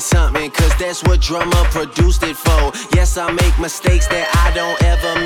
something, something, cause that's what drummer produced it for. Yes, I make mistakes that I don't ever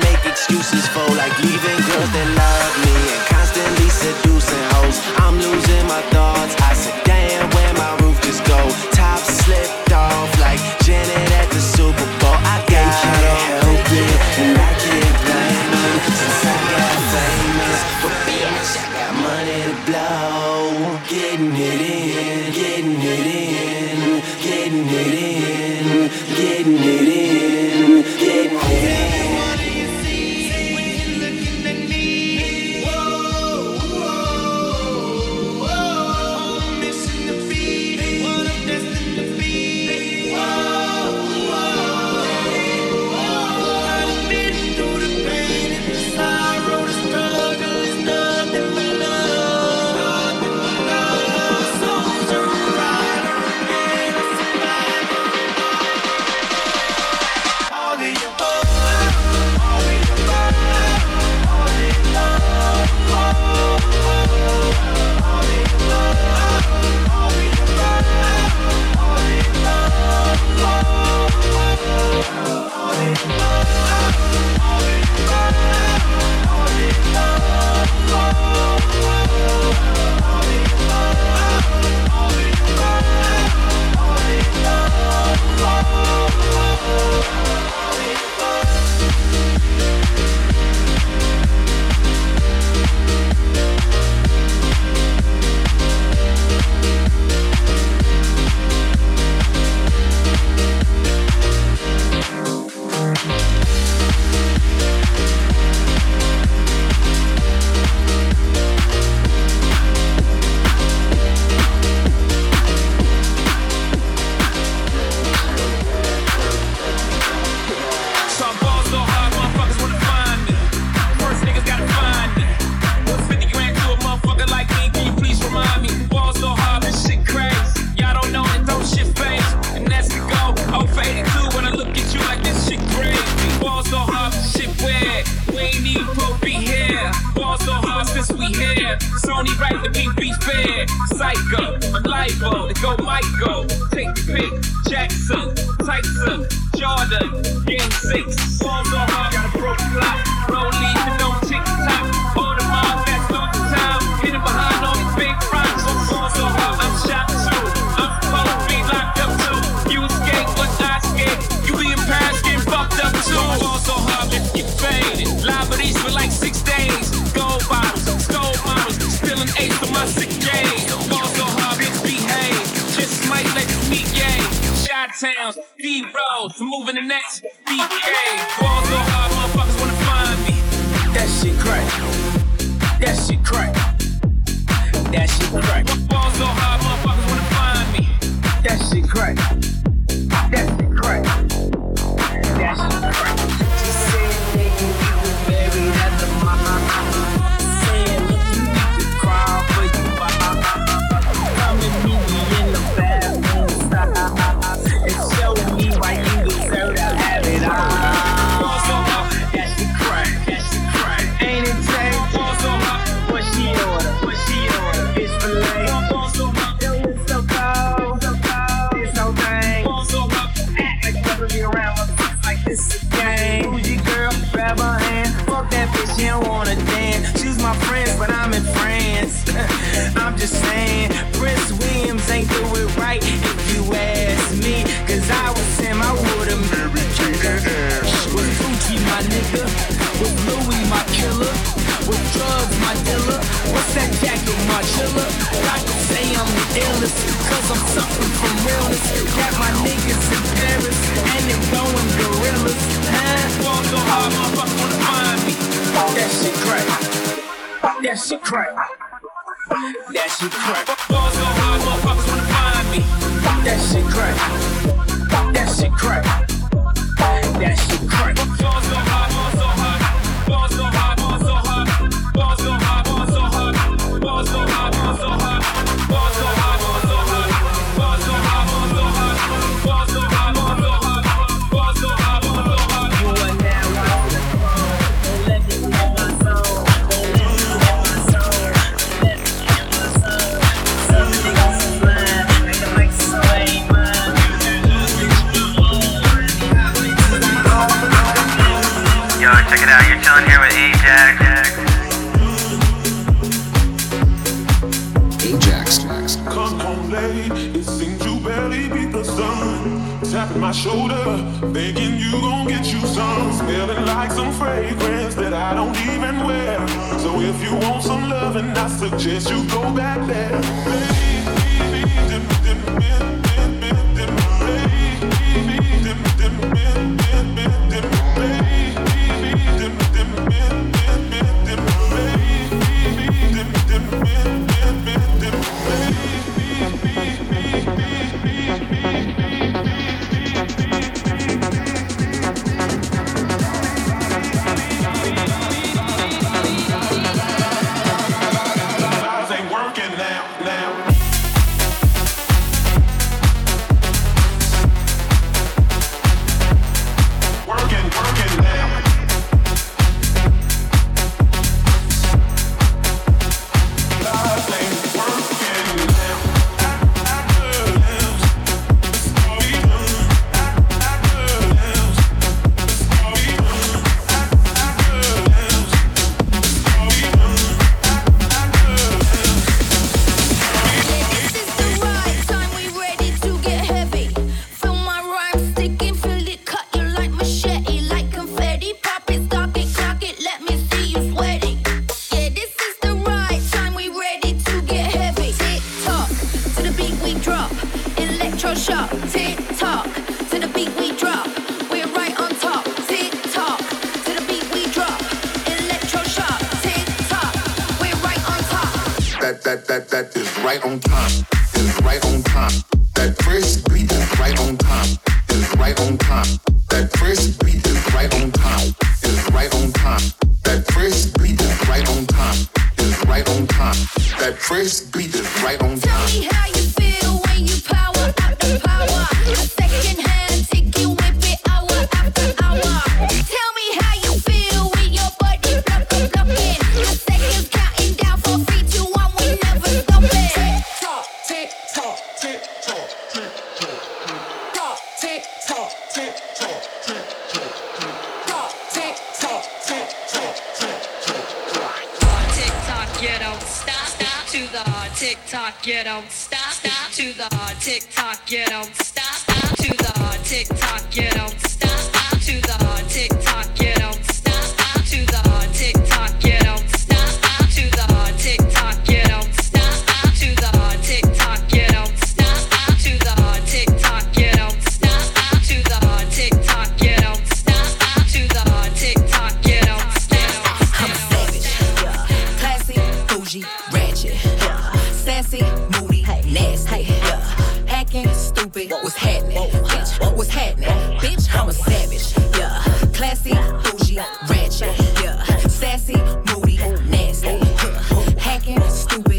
towns, D roads, moving the next.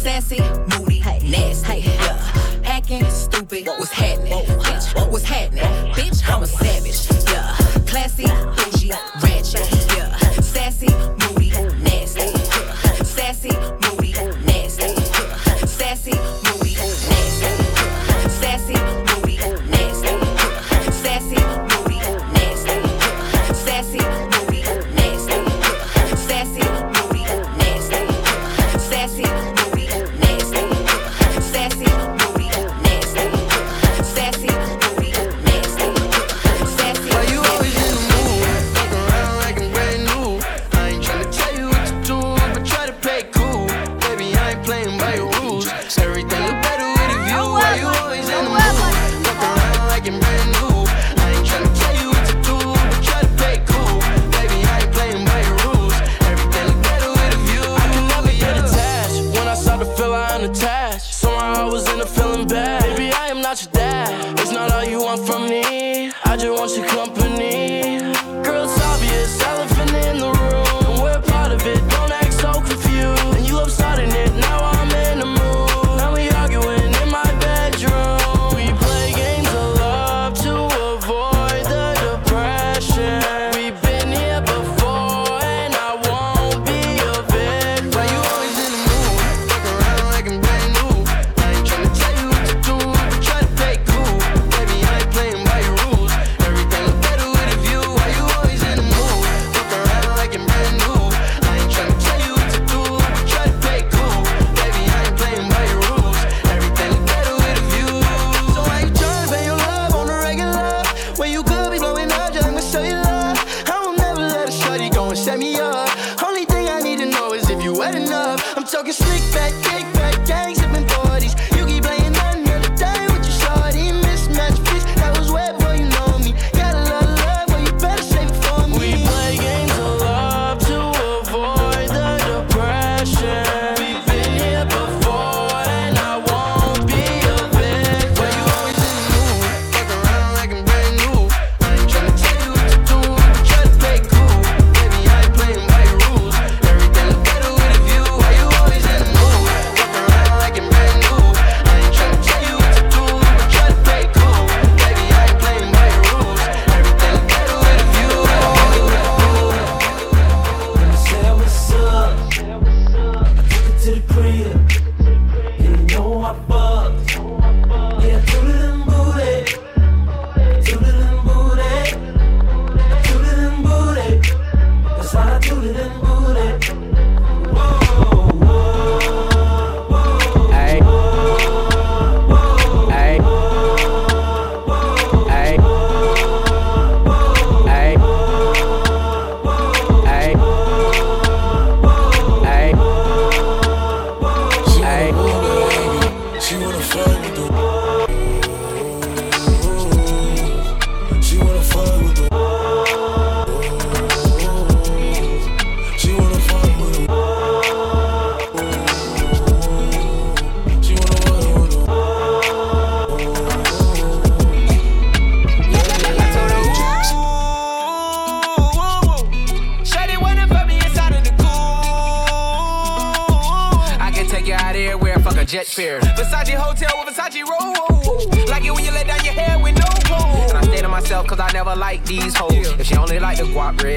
Sassy, moody, nasty. Yeah. Acting stupid, what's happening? Bitch, what's happening? Bitch, I'm a savage. Yeah. Classy, bougie, ratchet, yeah. Sassy,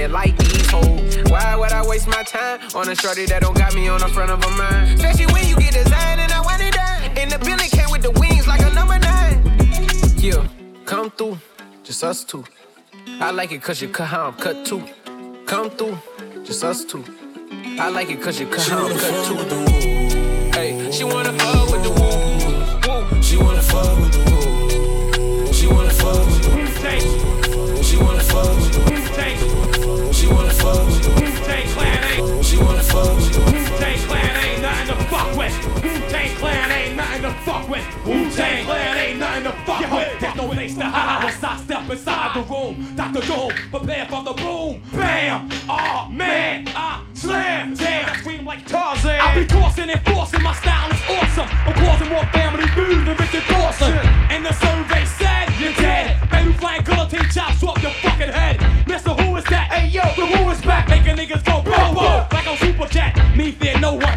like these hoes. Why would I waste my time on a shorty that don't got me on the front of her mind? Especially when you get designed and I want it cause you cut how I'm cut too. Come through, just us two. I like it cause you cut how I'm cut too. Hey, she wanna fuck with the woo. She wanna fuck with the woo. She wanna fuck with the woo. She wanna fuck with the woo. She wanna fuck with the woo. She wanna fuck with the woo. Wu-Tang Clan ain't nothing to fuck with. Wu-Tang Clan ain't nothing to fuck with. Wu-Tang Clan ain't nothing to fuck with. There's no place to hide once I step inside the room. Dr. Doom, prepare for the boom. Bam! Oh man, I slam. Damn, I scream like Tarzan. I be tossing and forcing. My style is awesome. I'm causing more Family Feuds than Richard Dawson. Me fear no one.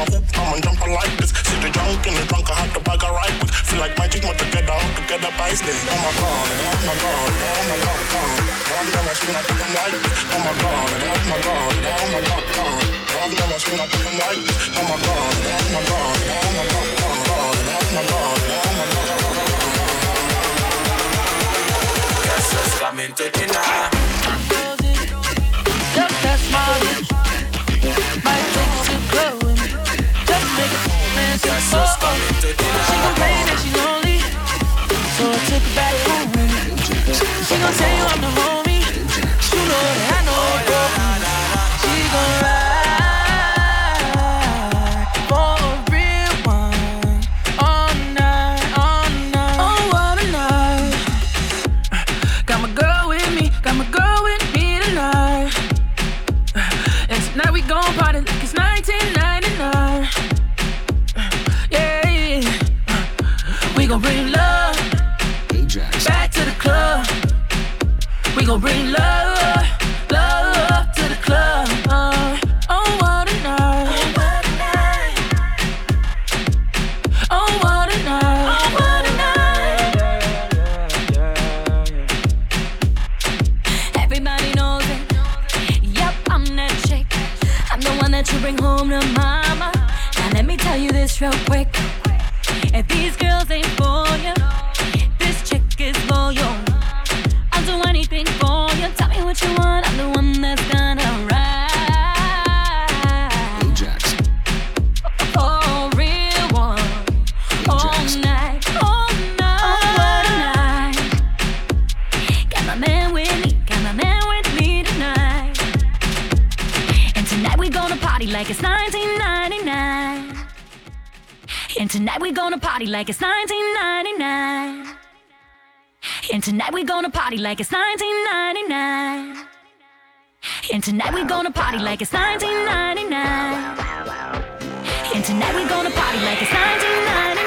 Come and jump like this. See the junk in the trunk, I have to bag a right quick. Feel like magic, but together, all together by slim. Oh my god, oh my god, oh my god, oh god. I've never seen a thing like this. Oh my god, oh my god, oh my god, oh god. I've never seen a thing like it's 1999. And tonight we're gonna party like it's 1999. And tonight we're gonna party like it's 1999. And tonight we're gonna party like it's 1999.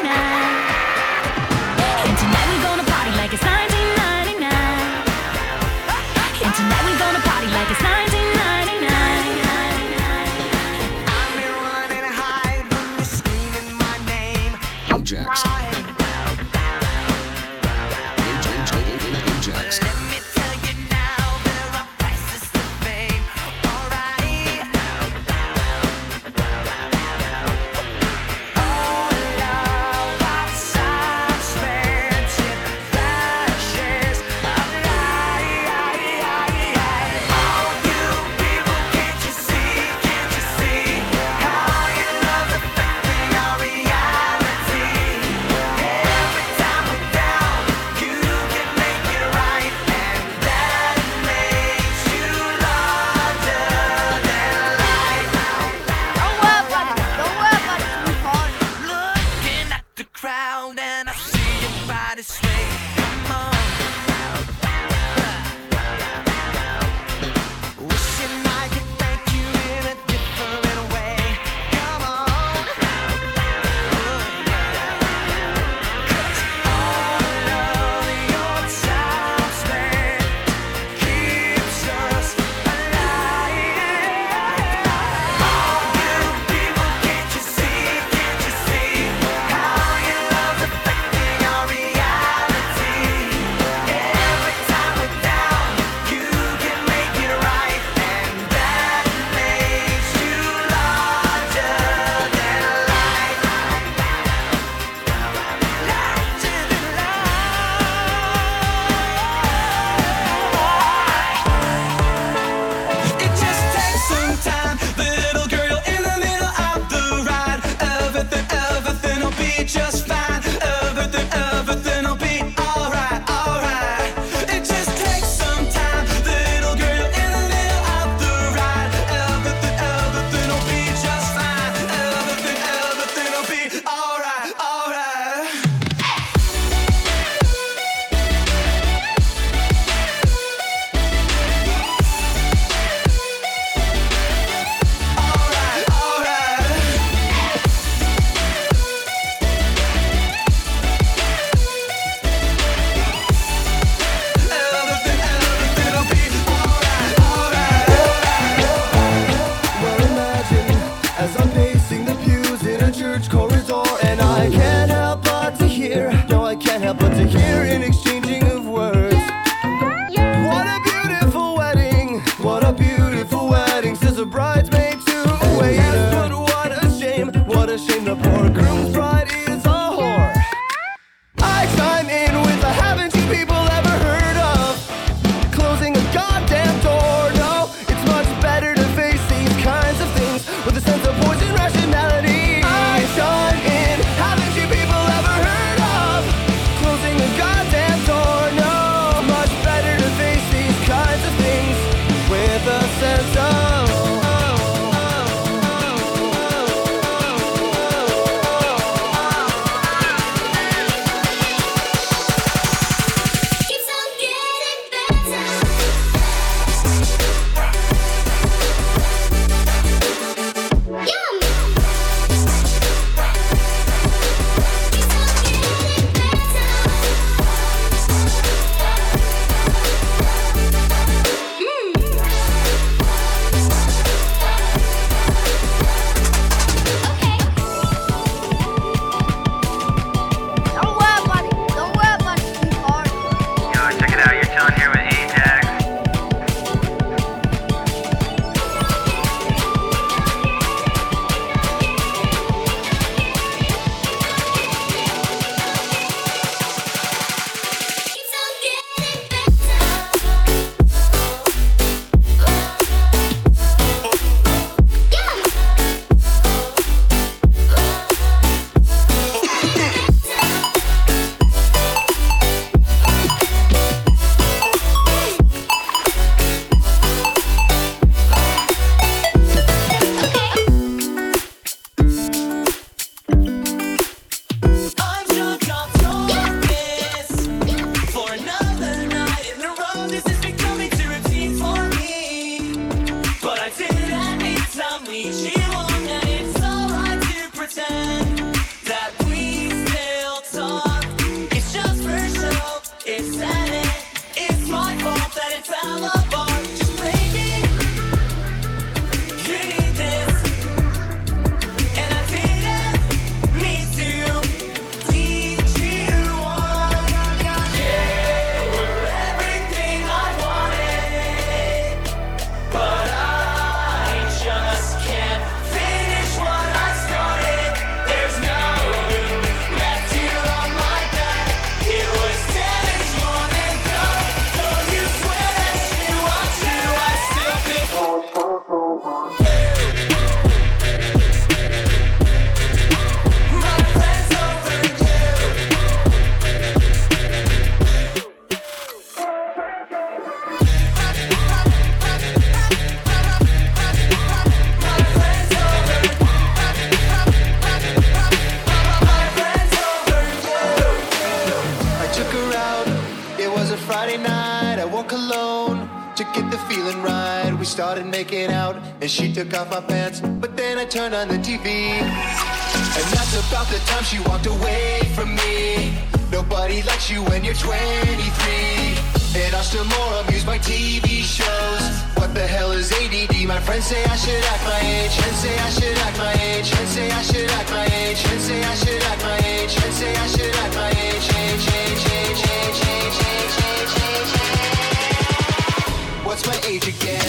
take off my pants, but then I turn on the TV. And that's about the time she walked away from me. Nobody likes you when you're 23. And I'm still more amused by TV shows. What the hell is ADD? My friends say I should act my age. And say I should act my age. And say I should act my age. And say I should act my age. And say I should act my age. Age, age, age, age, age, age, age, age, age. What's my age again?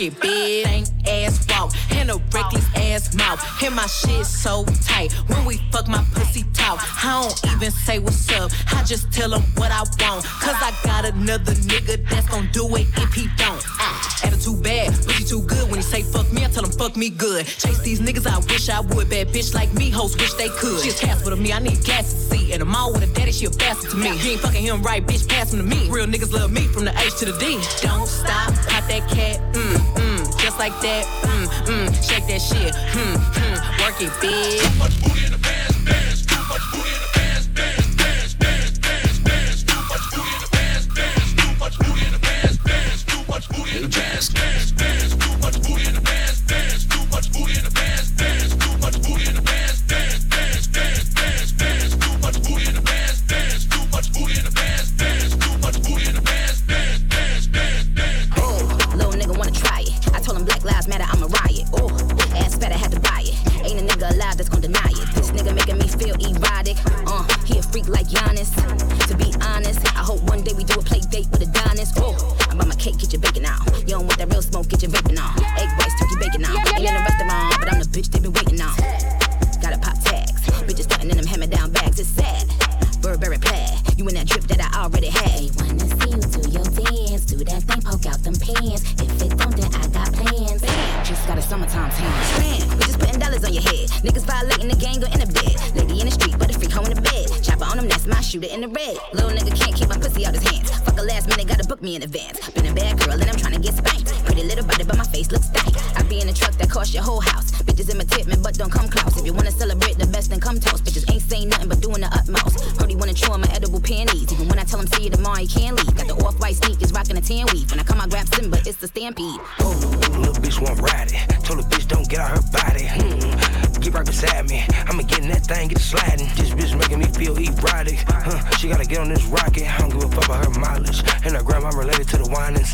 like it. bitch like me, hoes wish they could. She a tasker to me, I need gas to see. In a mall with a daddy, she a bastard to me. You ain't fucking him right, bitch, pass him to me. Real niggas love me from the H to the D. Don't stop, pop that cat, mm, mm. Just like that, mm, mm. Shake that shit, mm, mm. Work it, bitch.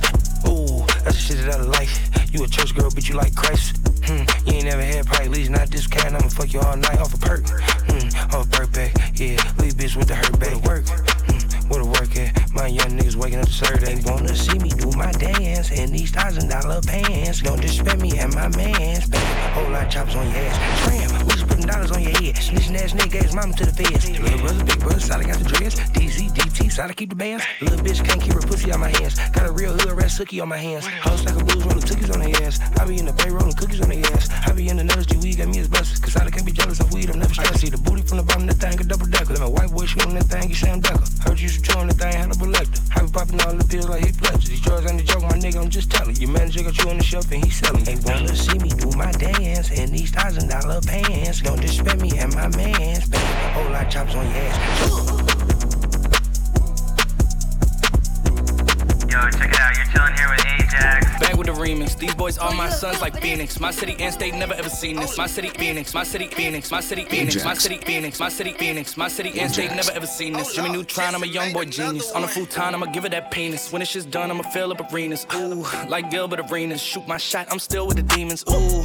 Whinings. Ooh, that's the shit that I like. You a church girl, but you like Christ. Hmm. You ain't never had probably least not this kind. I'ma fuck you all night off a perk. Hmm. Off a perk back. Yeah, leave bitch with the hurt back. Work. Hmm. Where the work at? My young niggas waking up serve. They wanna see me do my dance in these thousand dollar pants. Don't disrespect me and my mans. Baby, whole lot of choppers on your ass. We just putting dollars on your head. Snitching ass nigga ass mama to the feds. Little brother, big brother, solid got the dress. DZ, DT, solid keep the bands. Little bitch can't keep her pussy on my hands. Got a real hood rat sookie on my hands. Hoes like a blues rolling cookies on their ass. I be in the bay rolling cookies on their ass. I be in the nutters, G weed got me as busters. Cause I can't be jealous of weed, I'm never stressed. See the booty from the bottom, of that thing a double decker. Let my white boy shoot on that thing, you Sam Decker. Heard you should on that thing, Hannibal Lecter. I be popping all the pills like Heath Ledger. These drugs ain't a joke, my nigga, I'm just telling. Your manager got you on the shelf and he selling. They wanna see me do my dance in these thousand dollar pants. Don't disrespect me and my mans. Baby, whole lot of choppers on your ass. Yo, check it out. You're chilling here with Ajax. Back with the remix. These boys are my sons like Phoenix. My city and state never ever seen this. My city Phoenix. My city Phoenix. My city Phoenix. My city Phoenix. My city Phoenix. My city and state never ever seen this. Jimmy Neutron, I'm a young boy genius. On a futon, I'ma give it that penis. When this shit's done, I'ma fill up arenas. Ooh, like Gilbert Arenas. Shoot my shot, I'm still with the demons. Ooh,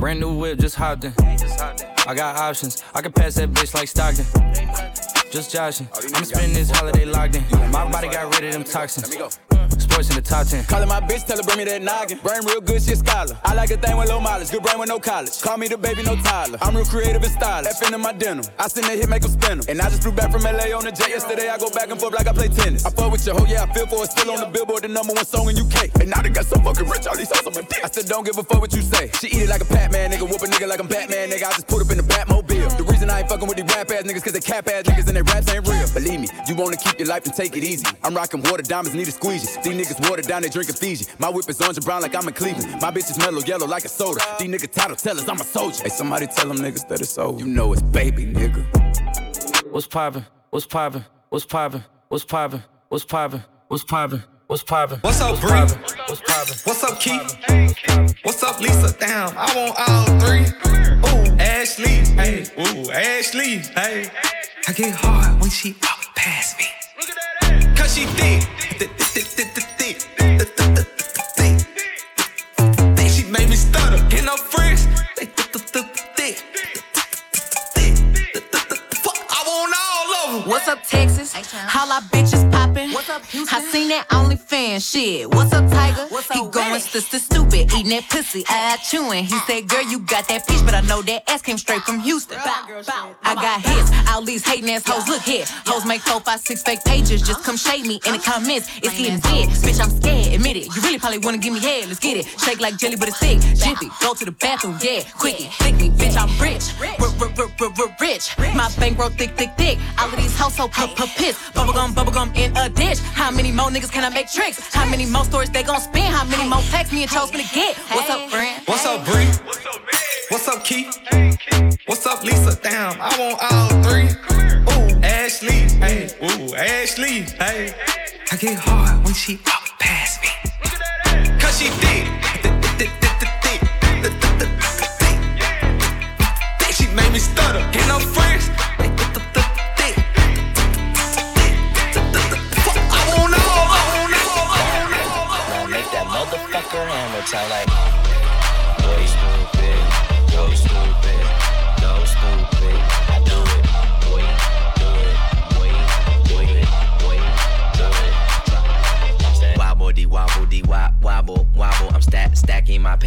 Brand new whip, just hopped in. I got options, I can pass that bitch like Stockton. Just joshing, I'm spending this holiday locked in. My body got rid of them toxins. Sports in the top 10. Callin' my bitch, tell her bring me that noggin. Brain real good, she a scholar. I like a thing with low mileage, good brain with no college. Call me the baby, no Tyler. I'm real creative and stylish. F in my denim. I send that hit, make make 'em spin 'em. And I just flew back from LA on the jet yesterday. I go back and forth like I play tennis. I fuck with your hoe, yeah, I feel for it. Still on the billboard, the number one song in UK. And now they got so fucking rich, all these hoes on my dick. I still don't give a fuck what you say. She eat it like a Pac-Man, nigga. Whoop a nigga like I'm Batman, nigga. I just put up in the Batmobile. Ain't fucking with these rap ass niggas, cause they cap ass niggas and their raps ain't real. Believe me, you wanna keep your life and take it easy. I'm rocking water diamonds, need a squeegee. These niggas water down, they drinking Fiji. My whip is orange and brown like I'm in Cleveland. My bitch is mellow yellow like a soda. These niggas title tellers, I'm a soldier. Hey, somebody tell them niggas that it's over. You know it's baby, nigga. What's? What's poppin'? What's poppin'? What's poppin'? What's poppin'? What's poppin'? What's poppin'? What's poppin'? What's up, Bree? What's poppin'? What's up, Keith? What's up, Lisa? Damn, I want all three. Ooh, Ashley. Hey, ooh, Ashley. Hey, I get hard when she walk past me. Cause she thick. Thick, thick, thick, thick, thick. Thick, she made me stutter. Get no friends. Thick, thick, thick, thick. Fuck, I want all of them. What's up, Texas? All our bitches up, I seen that OnlyFans shit. What's up, Tiger? What's up, he going sister stupid, eating that pussy, eye chewing. He said, girl, you got that peach, but I know that ass came straight from Houston. I got hits, all these hating ass hoes. Look here, hoes make four, five, six fake pages. Just come shade me in the comments. It's getting dead, bitch. I'm scared, admit it. You really probably wanna give me head. Let's get it. Shake like jelly, but it's thick. Jiffy, go to the bathroom, yeah, quickie, thickly, bitch. I'm rich, rich. My bankroll thick, thick, thick. All of these hoes so pissed. Bubblegum, bubblegum in a dish. How many more niggas can I make tricks? How many more stories they gon' spin? How many more texts me and Chose finna get? What's up, friend? What's up, Bree? What's up, Keith? What's up, Lisa? Damn, I want all three. Ooh, Ashley, hey, ooh, Ashley, hey. I get hard when she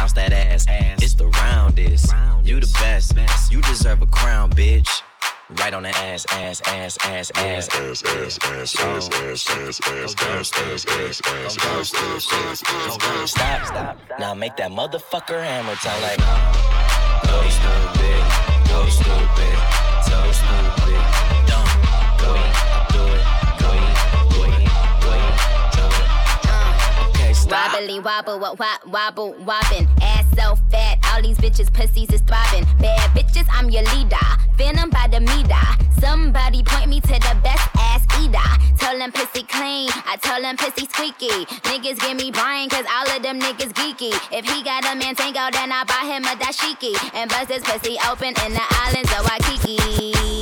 Bounce that ass. It's the roundest. You the best. You deserve a crown, bitch. Right on the ass, ass, ass, ass, ass, ass, ass, ass, ass, ass, ass, ass, ass, ass, ass, ass, ass, ass, ass, Stop, stop. Now make that motherfucker hammer time like. Go stupid, go stupid, Wobbly wobble, what wop, wobble, wobbin'. Ass so fat, all these bitches pussies is throbbing. Bad bitches, I'm your leader. Venom by the meter. Somebody point me to the best ass eater. Tell them pussy clean, I tell them pussy squeaky. Niggas give me Brian, cause all of them niggas geeky. If he got a man tango, then I buy him a dashiki. And bust his pussy open in the islands of Waikiki.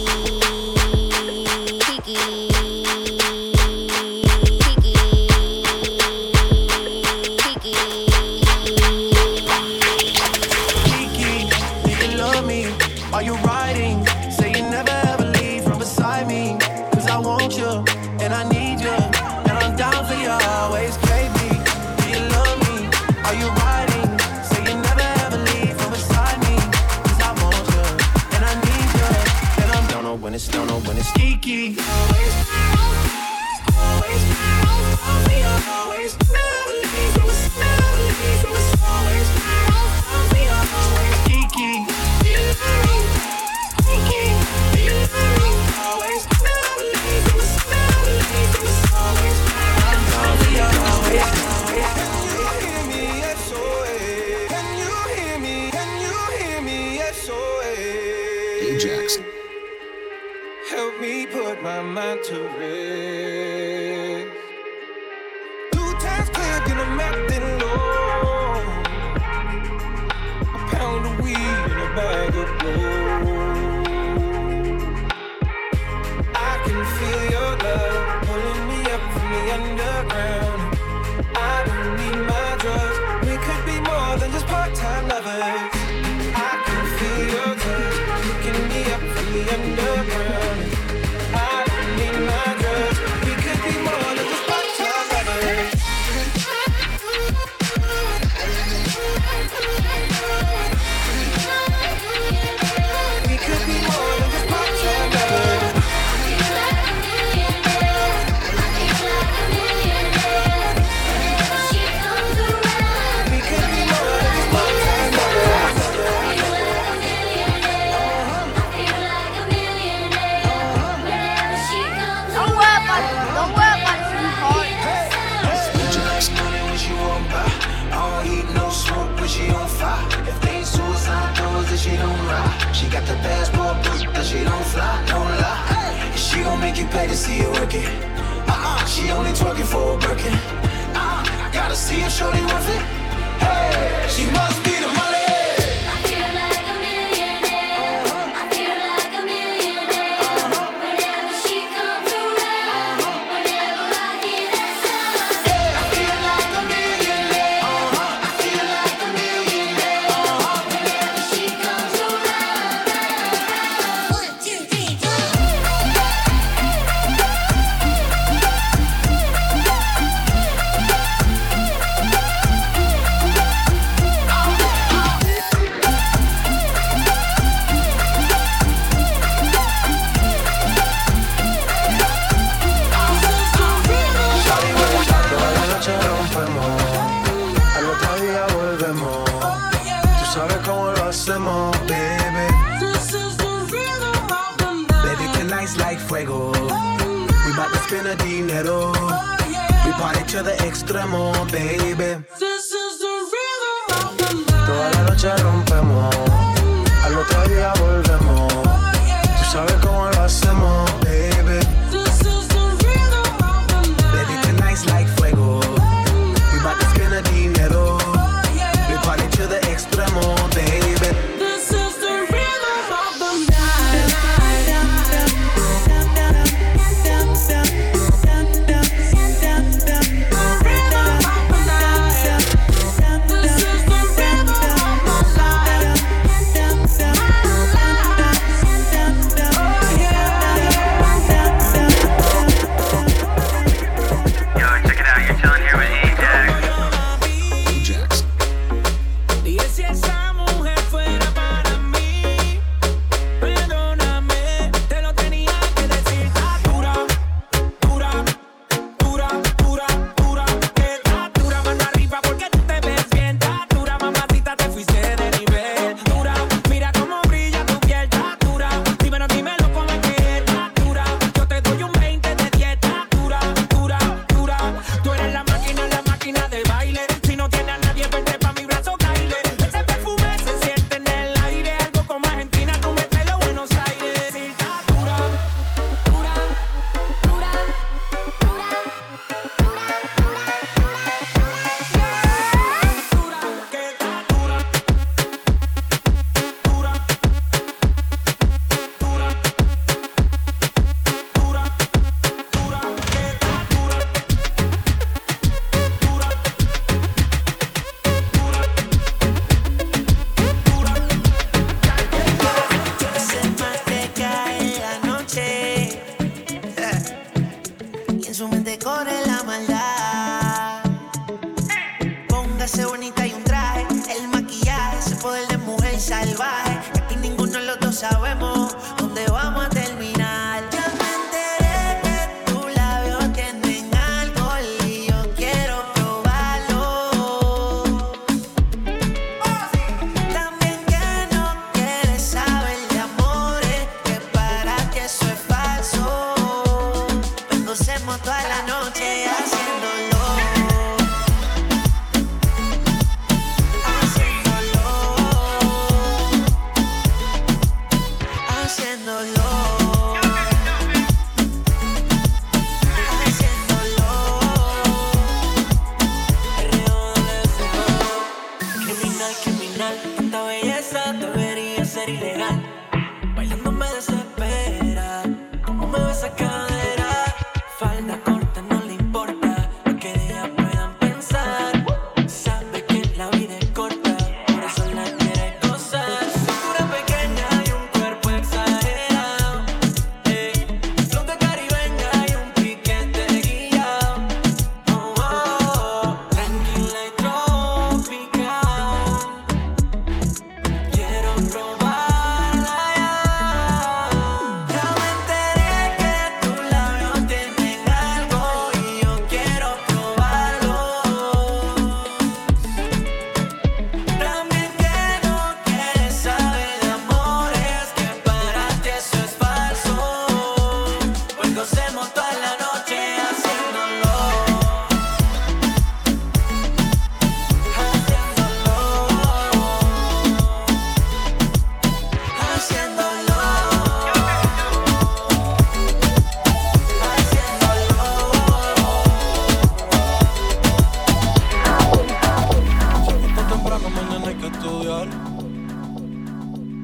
hay que estudiar.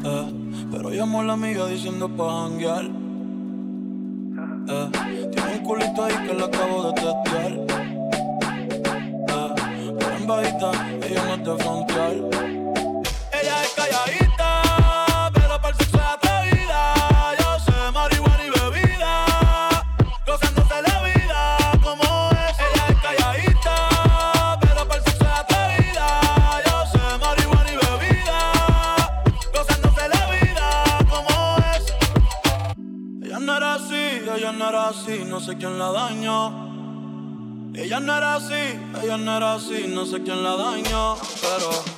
Eh, pero llamó a la amiga diciendo pa' janguear. Eh, tiene un culito ahí que la acabo de testear. Eh, pero en bajita ella no es de. Ella es calladita. Sé quién la dañó. Ella no era así, ella no era así, no sé quién la dañó, pero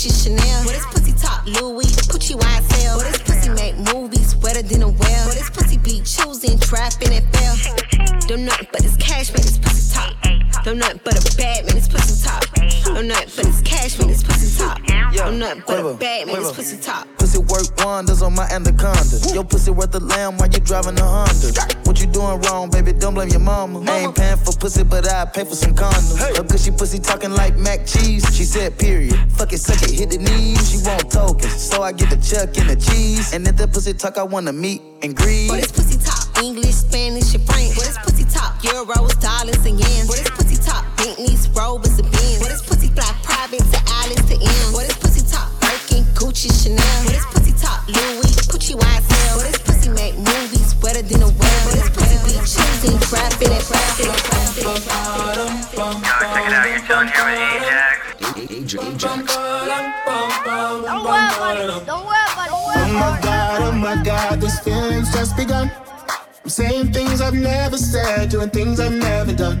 Gucci, Chanel. What is pussy talk? Louis, Gucci, YSL. What is pussy make movies wetter than a well? What is pussy be choosing, trapping, and fail? Don't nothing but this cash, man, this pussy talk. Don't nothing but a bad man, this pussy talk. Don't nothing but this cash, man, this pussy talk. Don't nothing but a Quiver, bad man, this quiver. pussy talk. Pussy work wonders on my anaconda. Your pussy worth a lamb while you driving a Honda. What you doing wrong, baby? Don't blame your mama. I ain't paying for pussy, but I pay for some condoms. Her cushy pussy talking like mac cheese. She said, period. Fuck it, suck it, hit the knees. She want tokens, so I get the chuck and the cheese. And if that pussy talk, I wanna meet and greet. What is pussy talk? English, Spanish, and French. What is pussy talk? Euros, dollars, and yens. What is pussy talk? Bentleys, Rovers, and Benz. What is pussy fly private to Alice to M? What is pussy talk? Birkin, Gucci, Chanel. What is pussy talk? Louis, Gucci, YSL. What is pussy make movies wetter than a well? What is pussy be choosing, trapping, and trapping, and trapping, and trapping. Check it out, you're chilling here with Ajax. Don't worry about. Don't worry about it. Don't worry Oh my god, oh my god, these feelings just begun. I'm saying things I've never said, doing things I've never done.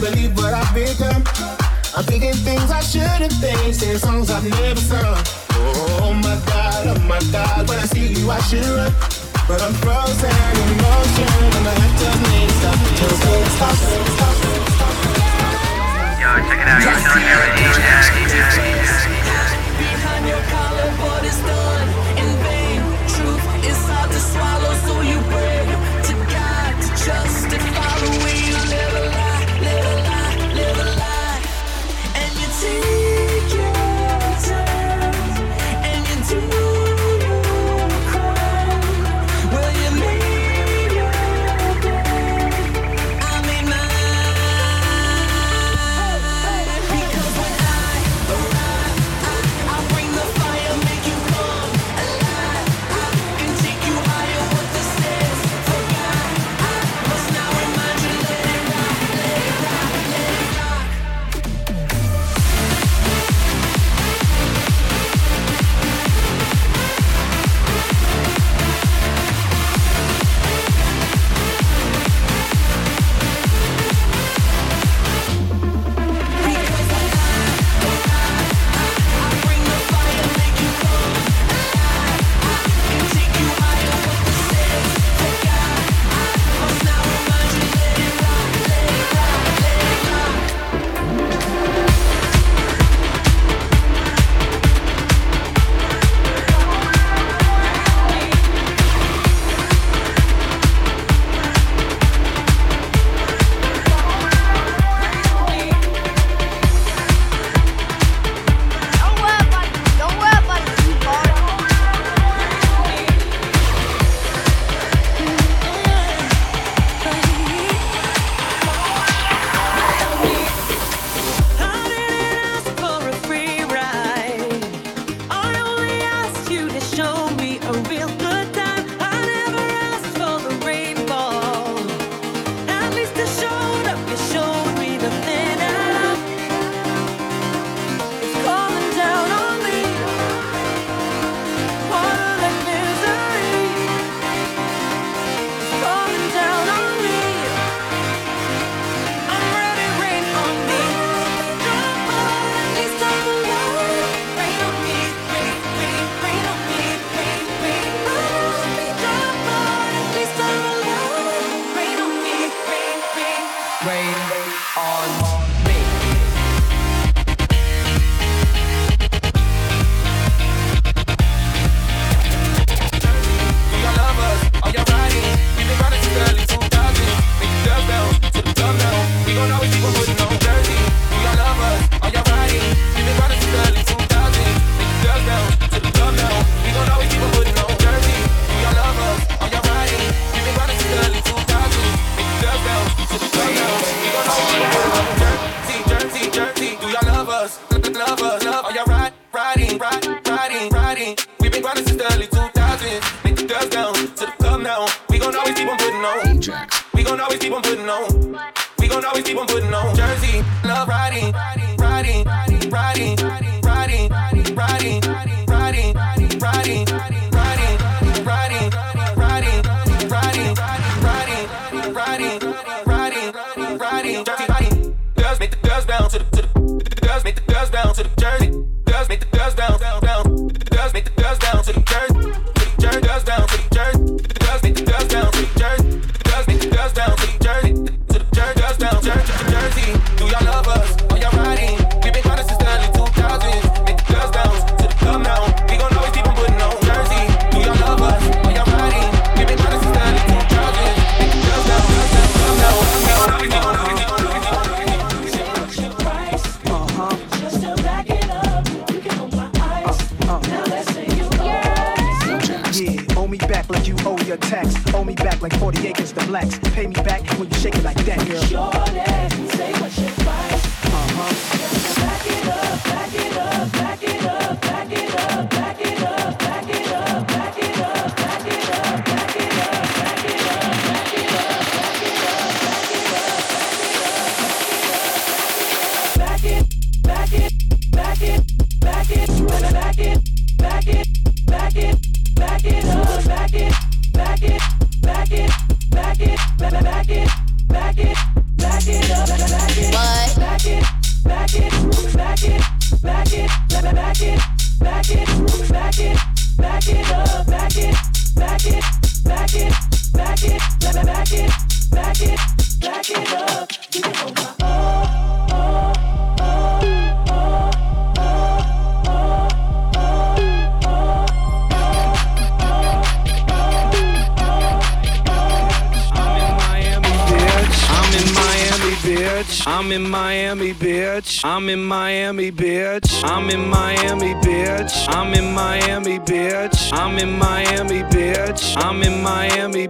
believe what I've become. I'm thinking things I shouldn't think, saying songs I've never sung. Oh my god, oh my god, when I see you I. But I'm frozen in motion, and. Yo, check it out, you're chilling here with Ajax. But it's done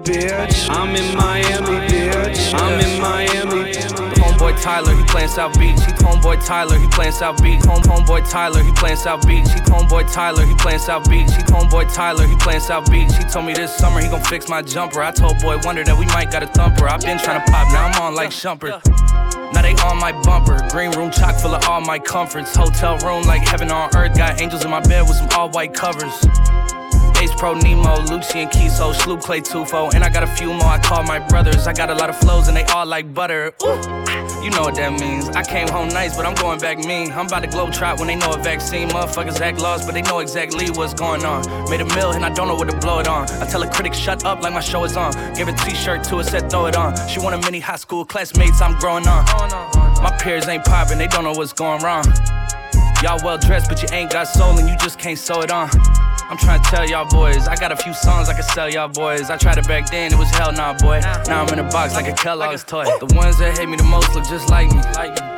bitch. I'm in Miami, bitch. I'm in Miami. Homeboy Tyler, he playing South Beach. He homeboy Tyler, he playing South Beach. Home homeboy Tyler, he playing South Beach. He homeboy Tyler, he playing South Beach. He homeboy Tyler, he playing South Beach. He told me this summer he gon' fix my jumper. I told boy Wonder that we might got a thumper. i been trying to pop, now I'm on like Shumper. Now they on my bumper. Green room chock full of all my comforts. Hotel room like heaven on earth. Got angels in my bed with some all white covers. Ace Pro Nemo, Lucian Kiso, Sloop Clay Tufo, and I got a few more I call my brothers. I got a lot of flows and they all like butter. Ooh, you know what that means. I came home nice, but I'm going back mean. I'm about to globe trot when they know a vaccine. Motherfuckers act lost, but they know exactly what's going on. Made a mill and I don't know what to blow it on. I tell a critic, shut up like my show is on. Gave a t shirt to her, said throw it on. She want a mini high school classmates, I'm growing on. My peers ain't popping, they don't know what's going wrong. Y'all well dressed, but you ain't got soul and you just can't sew it on. I'm trying to tell y'all boys, I got a few songs I can sell y'all boys. I tried it back then, it was hell nah, boy. Now I'm in a box like a Kellogg's toy. The ones that hate me the most look just like me.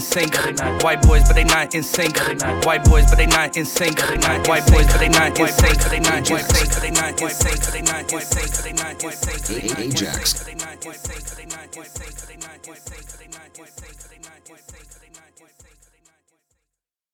sync. White boys, but they not in sync. White boys, but they not in sync. White boys, but they not in sync. They not in. They not in sync. They in. They not in sync. Ajax.